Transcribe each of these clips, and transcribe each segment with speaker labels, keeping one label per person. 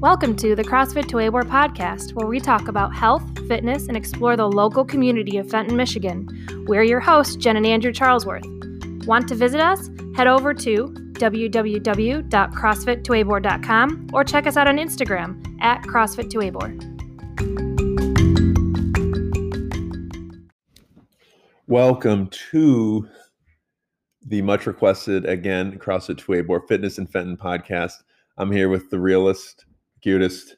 Speaker 1: Welcome to the CrossFit to podcast, where we talk about health, fitness, and explore the local community of Fenton, Michigan. We're your hosts, Jen and Andrew Charlesworth. Want to visit us? Head over to www.crossfit2awar.com or check us out on Instagram at CrossFit2Awar.
Speaker 2: Welcome to the much requested again CrossFit to Fitness and Fenton podcast. I'm here with the realist, cutest,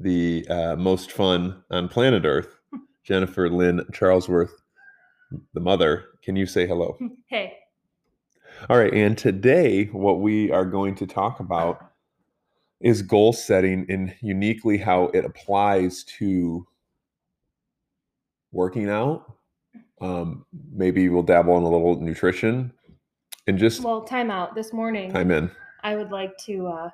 Speaker 2: the uh, most fun on planet Earth, Jennifer Lynn Charlesworth, the mother. Can you say hello?
Speaker 1: Hey.
Speaker 2: All right. And today, what we are going to talk about is goal setting and uniquely how it applies to working out. Um, maybe we'll dabble in a little nutrition and just
Speaker 1: Well, time out. This morning,
Speaker 2: time in.
Speaker 1: I would like to uh,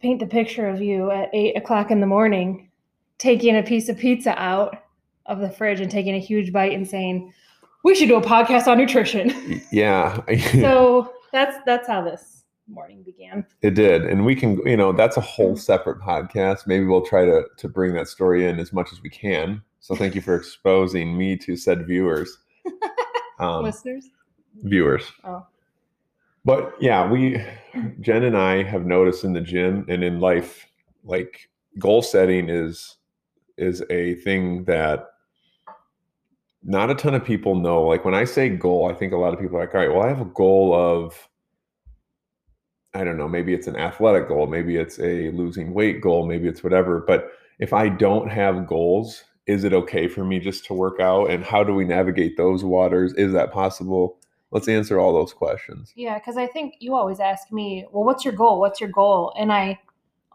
Speaker 1: paint the picture of you at eight o'clock in the morning, taking a piece of pizza out of the fridge and taking a huge bite and saying, "We should do a podcast on nutrition."
Speaker 2: Yeah.
Speaker 1: so that's that's how this morning began.
Speaker 2: It did, and we can, you know, that's a whole separate podcast. Maybe we'll try to to bring that story in as much as we can. So thank you for exposing me to said viewers, um,
Speaker 1: Listeners.
Speaker 2: viewers.
Speaker 1: Oh.
Speaker 2: But yeah, we, Jen and I have noticed in the gym and in life, like goal setting is is a thing that not a ton of people know. Like when I say goal, I think a lot of people are like, all right, well, I have a goal of I don't know, maybe it's an athletic goal, maybe it's a losing weight goal, maybe it's whatever. But if I don't have goals, is it okay for me just to work out? And how do we navigate those waters? Is that possible? Let's answer all those questions.
Speaker 1: Yeah, because I think you always ask me, well, what's your goal? What's your goal? And I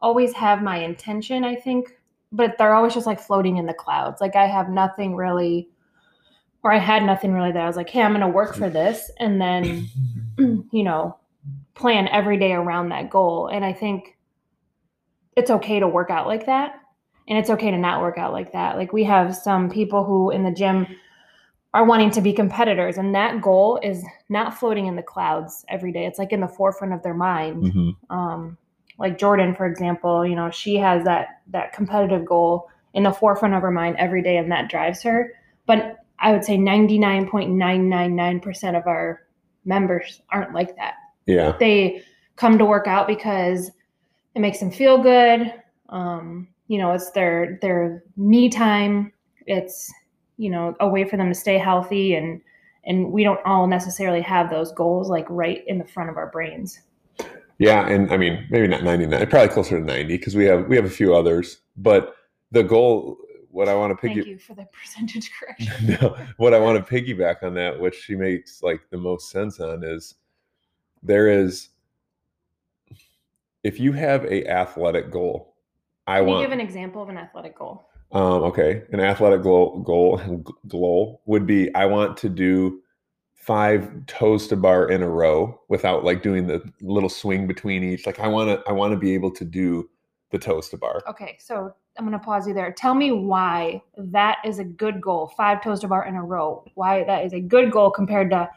Speaker 1: always have my intention, I think, but they're always just like floating in the clouds. Like I have nothing really, or I had nothing really that I was like, hey, I'm going to work for this. And then, you know, plan every day around that goal. And I think it's okay to work out like that. And it's okay to not work out like that. Like we have some people who in the gym, are wanting to be competitors and that goal is not floating in the clouds every day. It's like in the forefront of their mind.
Speaker 2: Mhm.
Speaker 1: um, like jordan for example you know she has that that competitive goal in the forefront of her mind every day and that drives her. But i would say 99.999% of our members aren't like that.
Speaker 2: Yeah.
Speaker 1: they come to work out because it makes them feel good. Um, you know it's their their me time. It's you know a way for them to stay healthy and and we don't all necessarily have those goals like right in the front of our brains.
Speaker 2: Yeah, and I mean maybe not 99, probably closer to 90 because we have we have a few others, but the goal what I want to
Speaker 1: thank
Speaker 2: piggy
Speaker 1: you for the percentage correction.
Speaker 2: No, what I want to piggyback on that which she makes like the most sense on is there is if you have a athletic goal, I
Speaker 1: can you
Speaker 2: want
Speaker 1: give an example of an athletic goal
Speaker 2: Um, okay, an athletic goal goal goal would be I want to do five toes to bar in a row without like doing the little swing between each. Like I want to I want to be able to do the toes to bar.
Speaker 1: okay so i'm going to pause you there tell me why that is a good goal five toes to bar in a row why that is a good goal compared to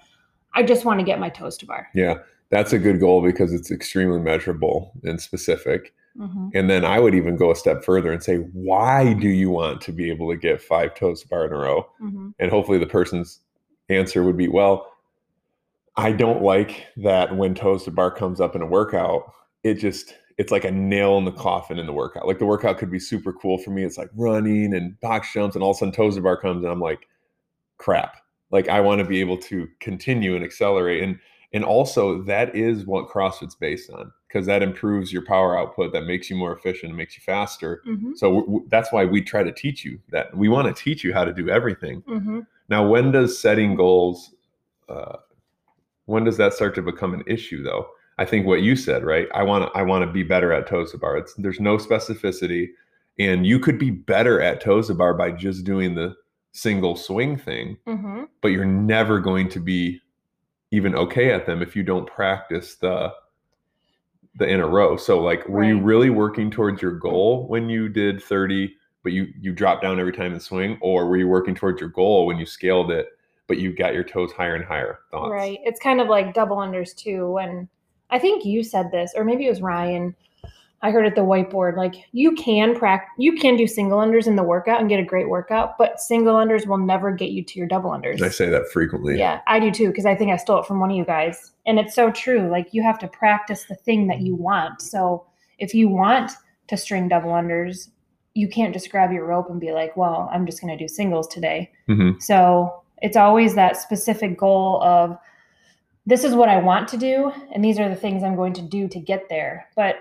Speaker 1: i just want to get my toes to bar
Speaker 2: Yeah, that's a good goal because it's extremely measurable and specific.
Speaker 1: Mhm.
Speaker 2: And then I would even go a step further and say, why do you want to be able to get five toes to bar in a row?
Speaker 1: Mhm.
Speaker 2: and hopefully the person's answer would be well i don't like that when toes to bar comes up in a workout it just it's like a nail in the coffin in the workout like the workout could be super cool for me it's like running and box jumps and all of a sudden toes to bar comes and i'm like crap like i want to be able to continue and accelerate and and also that is what crossfit's based on because that improves your power output that makes you more efficient makes you faster
Speaker 1: Mhm.
Speaker 2: so w- w- that's why we try to teach you that we want to teach you how to do everything
Speaker 1: Mhm.
Speaker 2: now, when does setting goals, uh, when does that start to become an issue, though? I think what you said, right? I want to, I want to be better at toes bar. It's there's no specificity, and you could be better at toes bar by just doing the single swing thing,
Speaker 1: Mhm.
Speaker 2: but you're never going to be even okay at them if you don't practice the the in a row. So, like, were you really working towards your goal when you did 30? But you you dropped down every time and swing, or were you working towards your goal when you scaled it, but you got your toes higher and higher? Thoughts?
Speaker 1: Right. It's kind of like double unders too. When I think you said this, or maybe it was Ryan, I heard at the whiteboard, like you can practice, you can do single unders in the workout and get a great workout, but single unders will never get you to your double unders.
Speaker 2: I say that frequently.
Speaker 1: Yeah, I do too, because I think I stole it from one of you guys. And it's so true. Like you have to practice the thing that you want. So if you want to string double unders, you can't just grab your rope and be like, well, I'm just going to do singles today.
Speaker 2: hmm
Speaker 1: So it's always that specific goal of this is what I want to do, and these are the things I'm going to do to get there. But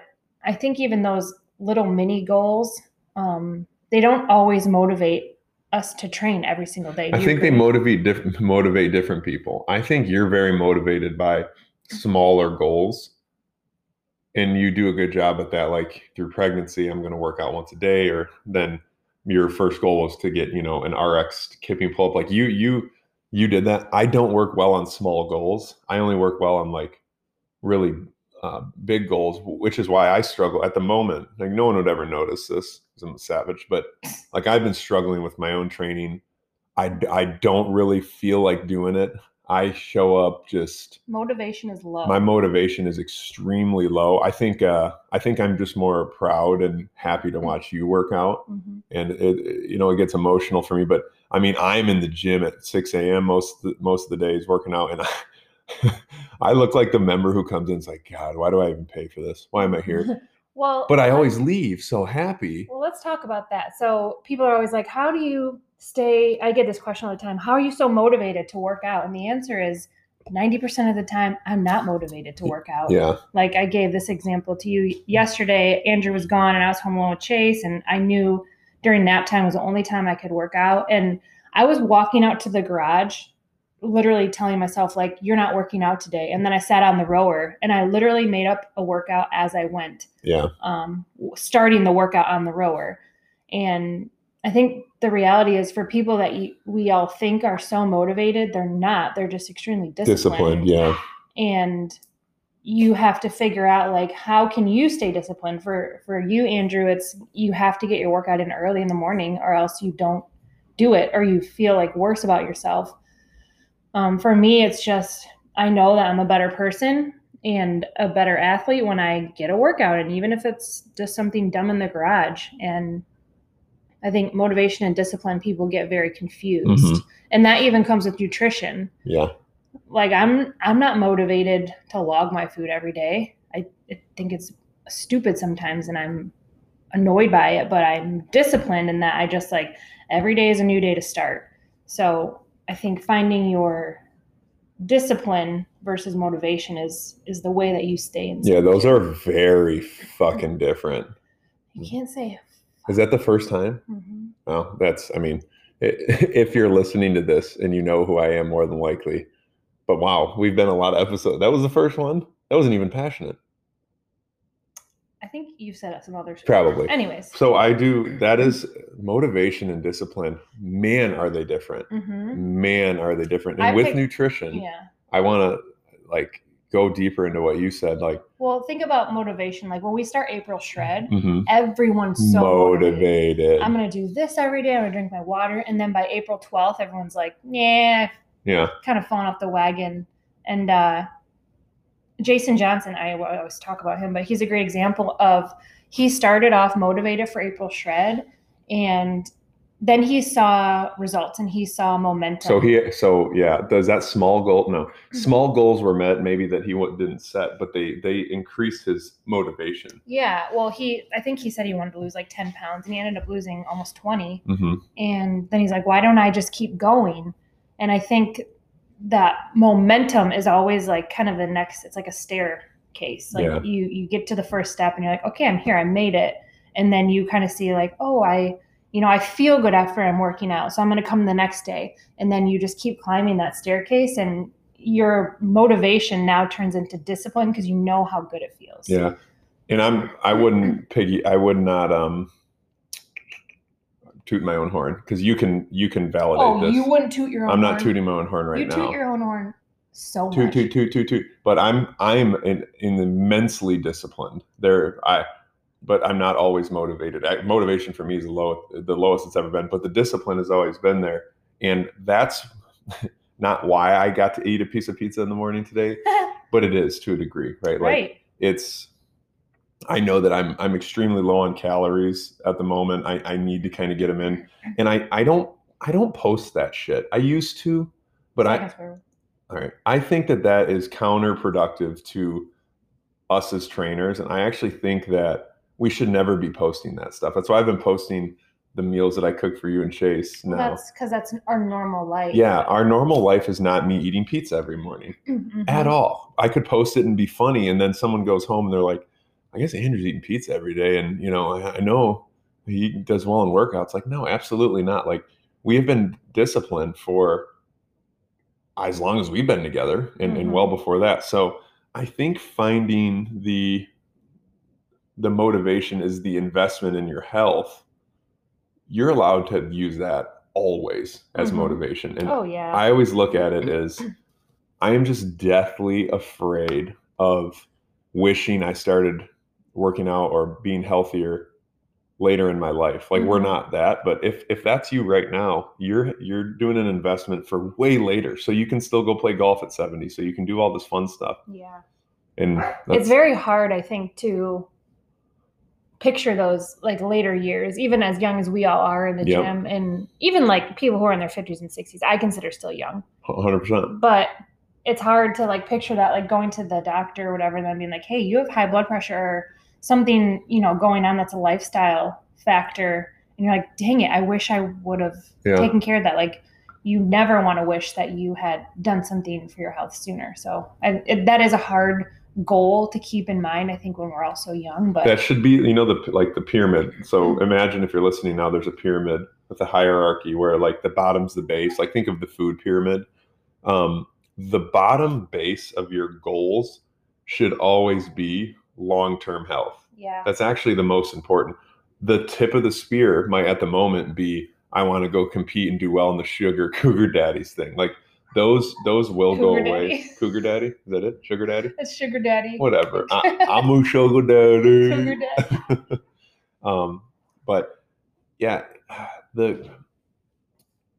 Speaker 1: I think even those little mini goals, um, they don't always motivate us to train every single day.
Speaker 2: I think they motivate different motivate different people. I think you're very motivated by smaller goals, and you do a good job at that. Like through pregnancy, I'm going to work out once a day, or then your first goal was to get you know an RX kipping pull up. Like you you you did that. I don't work well on small goals. I only work well on like really uh, big goals, which is why I struggle at the moment. Like no one would ever notice this because I'm a savage, but like I've been struggling with my own training. I, I don't really feel like doing it. I show up just
Speaker 1: motivation is low.
Speaker 2: my motivation is extremely low. I think uh, I think I'm just more proud and happy to watch you work out,
Speaker 1: Mhm.
Speaker 2: and it, it- you know it gets emotional for me. But I mean, I'm in the gym at 6 a.m. most of the, most of the days working out, and I, I look like the member who comes in. It's like, God, why do I even pay for this? Why am I here?
Speaker 1: well,
Speaker 2: But I always leave so happy.
Speaker 1: Well, let's talk about that. So people are always like, "How do you stay?" I get this question all the time. How are you so motivated to work out? And the answer is. 90% of the time I'm not motivated to work out.
Speaker 2: Yeah,
Speaker 1: Like I gave this example to you yesterday. Andrew was gone and I was home alone with Chase and I knew during nap time was the only time I could work out and I was walking out to the garage literally telling myself like you're not working out today and then I sat on the rower and I literally made up a workout as I went
Speaker 2: yeah,
Speaker 1: um, starting the workout on the rower. And I think the reality is for people that you, we all think are so motivated, they're not. They're just extremely disciplined.
Speaker 2: disciplined. Yeah,
Speaker 1: And you have to figure out like how can you stay disciplined for for you andrew it's you have to get your workout in early in the morning or else you don't do it or you feel like worse about yourself um, for me it's just i know that i'm a better person and a better athlete when i get a workout and even if it's just something dumb in the garage. And i think motivation and discipline people get very confused.
Speaker 2: Mhm.
Speaker 1: and that even comes with nutrition.
Speaker 2: Yeah,
Speaker 1: like i'm i'm not motivated to log my food every day. I, I think it's stupid sometimes and i'm annoyed by it but i'm disciplined in that i just like every day is a new day to start. So i think finding your discipline versus motivation is is the way that you stay in
Speaker 2: yeah. Those are very fucking different.
Speaker 1: you can't say
Speaker 2: Is that the first time?
Speaker 1: Mhm.
Speaker 2: Well, that's, I mean, if you're listening to this and you know who I am, more than likely. But wow, we've been a lot of episodes. That was the first one. That wasn't even passionate.
Speaker 1: I think you've said it some others
Speaker 2: Probably.
Speaker 1: anyways
Speaker 2: So I do, that is motivation and discipline. Man, are they different.
Speaker 1: hmm
Speaker 2: Man, are they different. And
Speaker 1: I
Speaker 2: with
Speaker 1: pick-
Speaker 2: nutrition,
Speaker 1: yeah
Speaker 2: I want to like go deeper into what you said. Like,
Speaker 1: well think about motivation like when we start april shred
Speaker 2: mhm,
Speaker 1: everyone's so motivated.
Speaker 2: motivated.
Speaker 1: I'm gonna do this every day. I'm gonna drink my water, and then by April 12th, everyone's like, "Yeah,
Speaker 2: yeah.
Speaker 1: kind of falling off the wagon." And uh, Jason Johnson, I always talk about him, but he's a great example of he started off motivated for April Shred, and then he saw results and he saw momentum.
Speaker 2: So he, so yeah, does that small goal? No,
Speaker 1: Mm-hmm.
Speaker 2: small goals were met, maybe that he didn't set, but they they increased his motivation.
Speaker 1: yeah, well, he I think he said he wanted to lose like 10 pounds, and he ended up losing almost 20.
Speaker 2: hmm
Speaker 1: and then he's like why don't i just keep going and i think that momentum is always like kind of the next it's like a staircase like
Speaker 2: Yeah.
Speaker 1: you you get to the first step and you're like okay i'm here i made it and then you kind of see like oh i you know i feel good after i'm working out so i'm going to come the next day and then you just keep climbing that staircase and your motivation now turns into discipline because you know how good it feels
Speaker 2: Yeah, and I'm I wouldn't piggy. I would not um toot my own horn because you can you can validate
Speaker 1: oh
Speaker 2: this.
Speaker 1: you wouldn't toot your own
Speaker 2: I'm not tooting my own horn right
Speaker 1: you
Speaker 2: now.
Speaker 1: toot your own horn so
Speaker 2: toot
Speaker 1: much
Speaker 2: toot toot toot toot. But I'm I'm in, in immensely disciplined. There I. But I'm not always motivated. I, motivation for me is the low, the lowest it's ever been. But the discipline has always been there, and that's not why I got to eat a piece of pizza in the morning today. But it is to a degree, right? Like
Speaker 1: right
Speaker 2: it's I know that I'm I'm extremely low on calories at the moment. I, I need to kind of get them in, and I I don't I don't post that shit. I used to, but I all right. I think that that is counterproductive to us as trainers, and I actually think that we should never be posting that stuff. That's why I've been posting the meals that I cook for you and Chase now.
Speaker 1: That's because that's our normal life.
Speaker 2: Yeah, our normal life is not me eating pizza every morning
Speaker 1: Mhm.
Speaker 2: at all. I could post it and be funny, and then someone goes home and they're like, "I guess Andrew's eating pizza every day," and you know, I, I know he does well in workouts. Like, no, absolutely not. Like, we have been disciplined for as long as we've been together, and, and
Speaker 1: Mhm.
Speaker 2: well before that. So, I think finding the the motivation is the investment in your health. You're allowed to use that always as
Speaker 1: Mhm.
Speaker 2: motivation, and
Speaker 1: Oh yeah.
Speaker 2: I always look at it as I am just deathly afraid of wishing I started working out or being healthier later in my life. Like we're
Speaker 1: Mhm.
Speaker 2: not that, but if if that's you right now, you're you're doing an investment for way later so you can still go play golf at 70 so you can do all this fun stuff.
Speaker 1: yeah.
Speaker 2: And
Speaker 1: It's very hard, I think, to picture those like later years, even as young as we all are in the
Speaker 2: Yep.
Speaker 1: gym, and even like people who are in their fifties and sixties. I consider still young,
Speaker 2: 100%.
Speaker 1: but it's hard to like picture that like going to the doctor or whatever, and then being like, "Hey, you have high blood pressure something, you know, going on that's a lifestyle factor," and you're like, "Dang it, I wish I would have
Speaker 2: Yeah.
Speaker 1: taken care of that." Like. You never want to wish that you had done something for your health sooner. So I, it, that is a hard goal to keep in mind. I think when we're all so young, but
Speaker 2: That should be, you know, the like the pyramid. So
Speaker 1: Mhm.
Speaker 2: imagine if you're listening now, there's a pyramid with a hierarchy where like the bottom's the base. Like think of the food pyramid. Um, the bottom base of your goals should always be long-term health.
Speaker 1: yeah,
Speaker 2: That's actually the most important. The tip of the spear might at the moment be I want to go compete and do well in the sugar cougar daddies thing. Like those those will go
Speaker 1: Cougar
Speaker 2: away. Cougar daddy? Is that it? Sugar daddy?
Speaker 1: it's sugar daddy.
Speaker 2: Whatever. I, I'm a sugar daddy.
Speaker 1: Sugar daddy.
Speaker 2: um, but yeah, the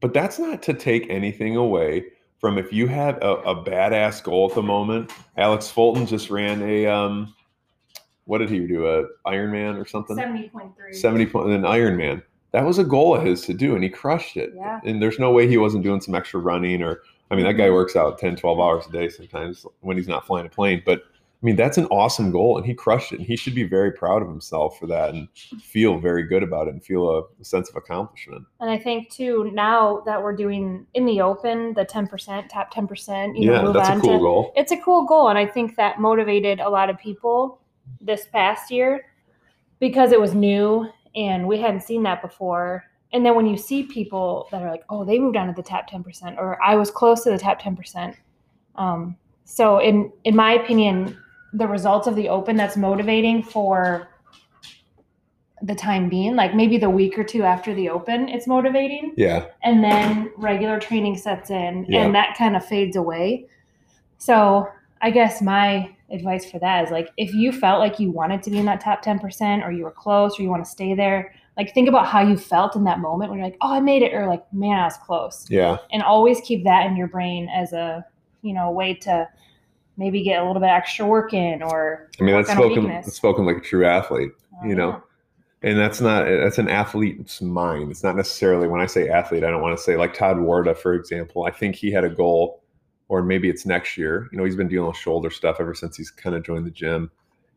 Speaker 2: but that's not to take anything away from if you have a, a badass goal at the moment. Alex Fulton just ran a um, what did he do? A Ironman or something?
Speaker 1: Seventy point three.
Speaker 2: 70 point an Ironman. That was a goal of his to do, and he crushed it.
Speaker 1: Yeah.
Speaker 2: And there's no way he wasn't doing some extra running or, I mean, that guy works out 10, 12 hours a day sometimes when he's not flying a plane. But I mean, that's an awesome goal, and he crushed it. And he should be very proud of himself for that and feel very good about it and feel a, a sense of accomplishment.
Speaker 1: And I think too now that we're doing in the open the ten percent, top ten percent. You know,
Speaker 2: yeah,
Speaker 1: move
Speaker 2: that's a cool
Speaker 1: to,
Speaker 2: goal.
Speaker 1: It's a cool goal, and I think that motivated a lot of people this past year because it was new and we hadn't seen that before. And then when you see people that are like, "Oh, they moved on to the top ten percent," or "I was close to the top ten percent," um, so in in my opinion, the results of the open that's motivating for the time being, like maybe the week or two after the open, it's motivating
Speaker 2: Yeah,
Speaker 1: and then regular training sets in
Speaker 2: Yeah.
Speaker 1: and that kind of fades away so i guess my advice for that is like if you felt like you wanted to be in that top 10% or you were close or you want to stay there like think about how you felt in that moment when you're like oh i made it or like man i was close.
Speaker 2: Yeah,
Speaker 1: and always keep that in your brain as a you know way to maybe get a little bit extra work in or
Speaker 2: I mean, that's
Speaker 1: work on a
Speaker 2: spoken, that's spoken like a true athlete.
Speaker 1: uh,
Speaker 2: You know, and that's not that's an athlete's mind. It's not necessarily when i say athlete i don't want to say like todd warda for example i think he had a goal or maybe it's next year. You know he's been dealing with shoulder stuff ever since he's kind of joined the gym.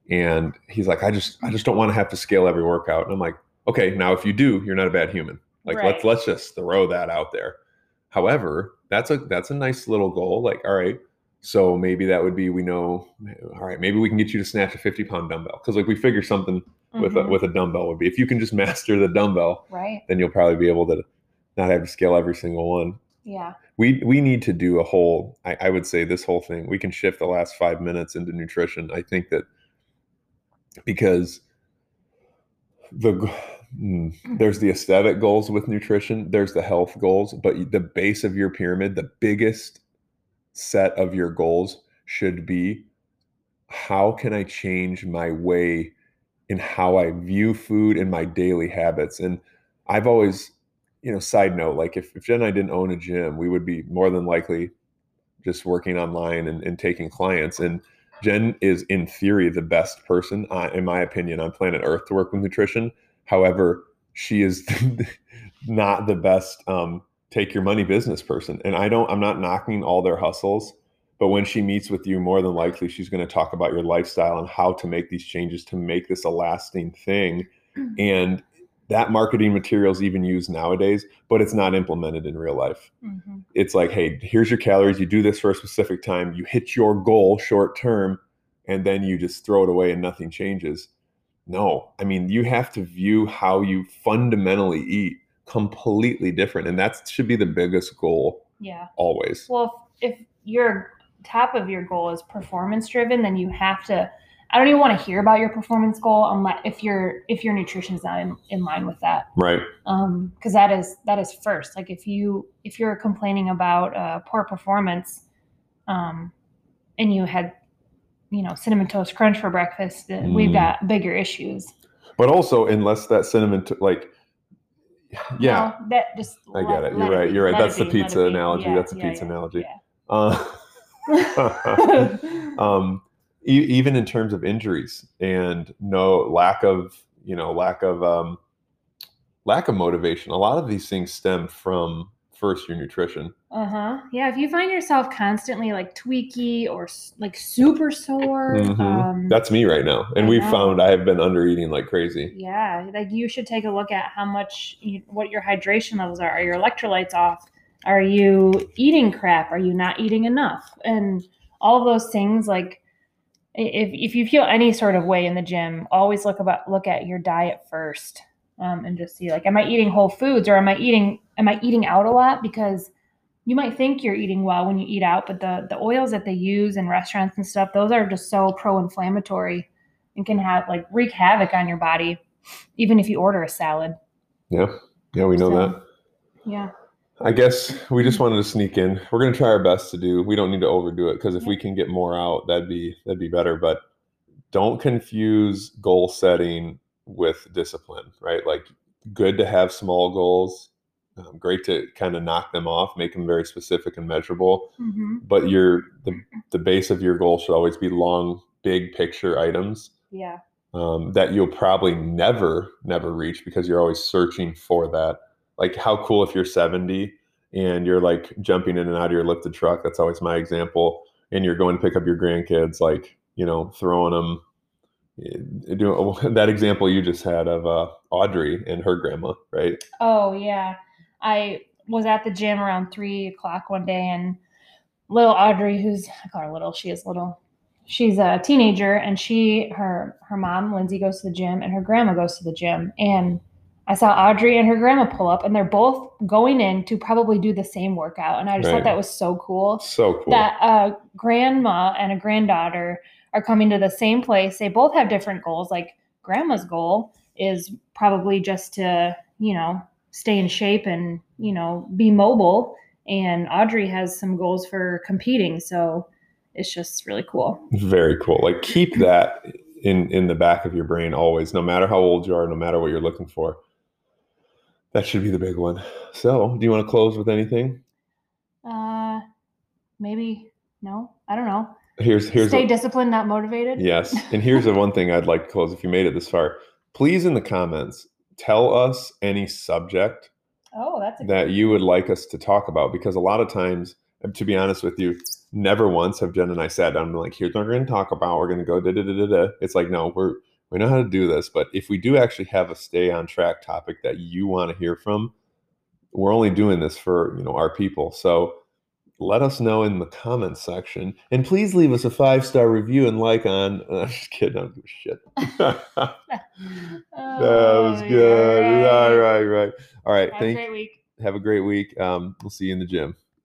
Speaker 2: And he's like i just i just don't want to have to scale every workout. And i'm like okay now if you do you're not a bad human. Like let's let's just throw that out there. However that's a that's a nice little goal like all right so maybe that would be we know all right maybe we can get you to snatch a 50 pound dumbbell. Because like we figure something with a,
Speaker 1: Mhm.
Speaker 2: with a dumbbell would be. If you can just master the dumbbell,
Speaker 1: right.
Speaker 2: then you'll probably be able to not have to scale every single one.
Speaker 1: yeah
Speaker 2: We we need to do a whole. I, I would say this whole thing. We can shift the last five minutes into nutrition. I think that because the mm, there's the aesthetic goals with nutrition. There's the health goals, but the base of your pyramid, the biggest set of your goals should be how can I change my way in how I view food and my daily habits. And I've always, you know, side note, like if, if Jen and I didn't own a gym, we would be more than likely just working online and, and taking clients. And Jen is, in theory, the best person, uh, in my opinion, on planet Earth to work with nutrition. However, she is not the best um, take your money business person. And I don't, I'm not knocking all their hustles, but when she meets with you, more than likely, she's going to talk about your lifestyle and how to make these changes to make this a lasting thing. And that marketing material is even used nowadays, but it's not implemented in real life.
Speaker 1: Mm-hmm.
Speaker 2: It's like, hey, here's your calories. You do this for a specific time. You hit your goal short term, and then you just throw it away and nothing changes. No, I mean, you have to view how you fundamentally eat completely different. And that should be the biggest goal
Speaker 1: Yeah.
Speaker 2: always.
Speaker 1: Well, if, if your top of your goal is performance driven, then you have to. I don't even want to hear about your performance goal unless if your if your nutrition is not in, in line with that.
Speaker 2: Right.
Speaker 1: um because that is that is first like if you if you're complaining about uh, poor performance um and you had you know cinnamon toast crunch for breakfast then we've
Speaker 2: Mm.
Speaker 1: got bigger issues
Speaker 2: But also, unless that cinnamon, t- like, yeah,
Speaker 1: No, that just
Speaker 2: I get it. You're right.
Speaker 1: be,
Speaker 2: You're right. That's the
Speaker 1: be,
Speaker 2: pizza analogy.
Speaker 1: Yeah,
Speaker 2: That's a
Speaker 1: yeah,
Speaker 2: pizza
Speaker 1: yeah,
Speaker 2: analogy. Uh, um, e- even in terms of injuries and no lack of, you know, lack of, um, lack of motivation. A lot of these things stem from first your nutrition.
Speaker 1: uh-huh yeah if you find yourself constantly like tweaky or like super sore
Speaker 2: Mhm.
Speaker 1: um
Speaker 2: That's me right now, and we've found I have been under eating like crazy.
Speaker 1: Yeah, like you should take a look at how much, you, what your hydration levels are. Are your electrolytes off? Are you eating crap? Are you not eating enough? And all of those things, like if if you feel any sort of way in the gym, always look about look at your diet first, um, and just see like, am I eating whole foods or am I eating am I eating out a lot? Because you might think you're eating well when you eat out, but the the oils that they use in restaurants and stuff, those are just so pro-inflammatory and can have like wreak havoc on your body, even if you order a salad.
Speaker 2: Yeah, yeah, we know
Speaker 1: So-
Speaker 2: that.
Speaker 1: Yeah.
Speaker 2: I guess we just wanted to sneak in. We're gonna try our best to do. We don't need to overdo it because if we can get more out, that'd be that'd be better. But don't confuse goal setting with discipline, right? Like, good to have small goals. Um, great to kind of knock them off, make them very specific and measurable.
Speaker 1: hmm
Speaker 2: But your the the base of your goal should always be long, big picture items
Speaker 1: Yeah.
Speaker 2: um, that you'll probably never, never reach because you're always searching for that. Like, how cool if you're 70 and you're like jumping in and out of your lifted truck. That's always my example. And you're going to pick up your grandkids, like, you know, throwing them. Doing that example you just had of uh, Audrey and her grandma, right?
Speaker 1: Oh yeah. I was at the gym around three o'clock one day, and little Audrey, who's I call her little, she is little. She's a teenager, and she her her mom Lindsay goes to the gym, and her grandma goes to the gym, and I saw Audrey and her grandma pull up, and they're both going in to probably do the same workout, and I just
Speaker 2: Right.
Speaker 1: thought that was so cool.
Speaker 2: So cool.
Speaker 1: that a grandma and a granddaughter are coming to the same place. They both have different goals. Like grandma's goal is probably just to, you know, stay in shape and, you know, be mobile. And Audrey has some goals for competing. So it's just really cool.
Speaker 2: Very cool. Like keep that in in the back of your brain always, no matter how old you are, no matter what you're looking for. That should be the big one. So, do you want to close with anything?
Speaker 1: Uh, maybe, no, I don't know.
Speaker 2: Here's here's
Speaker 1: Stay
Speaker 2: a-
Speaker 1: disciplined, not motivated.
Speaker 2: yes, and here's the one thing I'd like to close. If you made it this far, please in the comments tell us any subject
Speaker 1: Oh, that's
Speaker 2: that you would like us to talk about because a lot of times, to be honest with you, never once have Jen and I sat down and like, here's what we're going to talk about. We're going to go da da da da da. It's like, no, we're we know how to do this, but if we do actually have a stay on track topic that you want to hear from, we're only doing this for you know our people. So let us know in the comments section, and please leave us a five star review and like on. I'm just kidding. I don't give a shit. that was
Speaker 1: Oh,
Speaker 2: good.
Speaker 1: you're
Speaker 2: All right, right. All right.
Speaker 1: Have
Speaker 2: Thank
Speaker 1: a great week.
Speaker 2: have a great week. Um, we'll see you in the gym.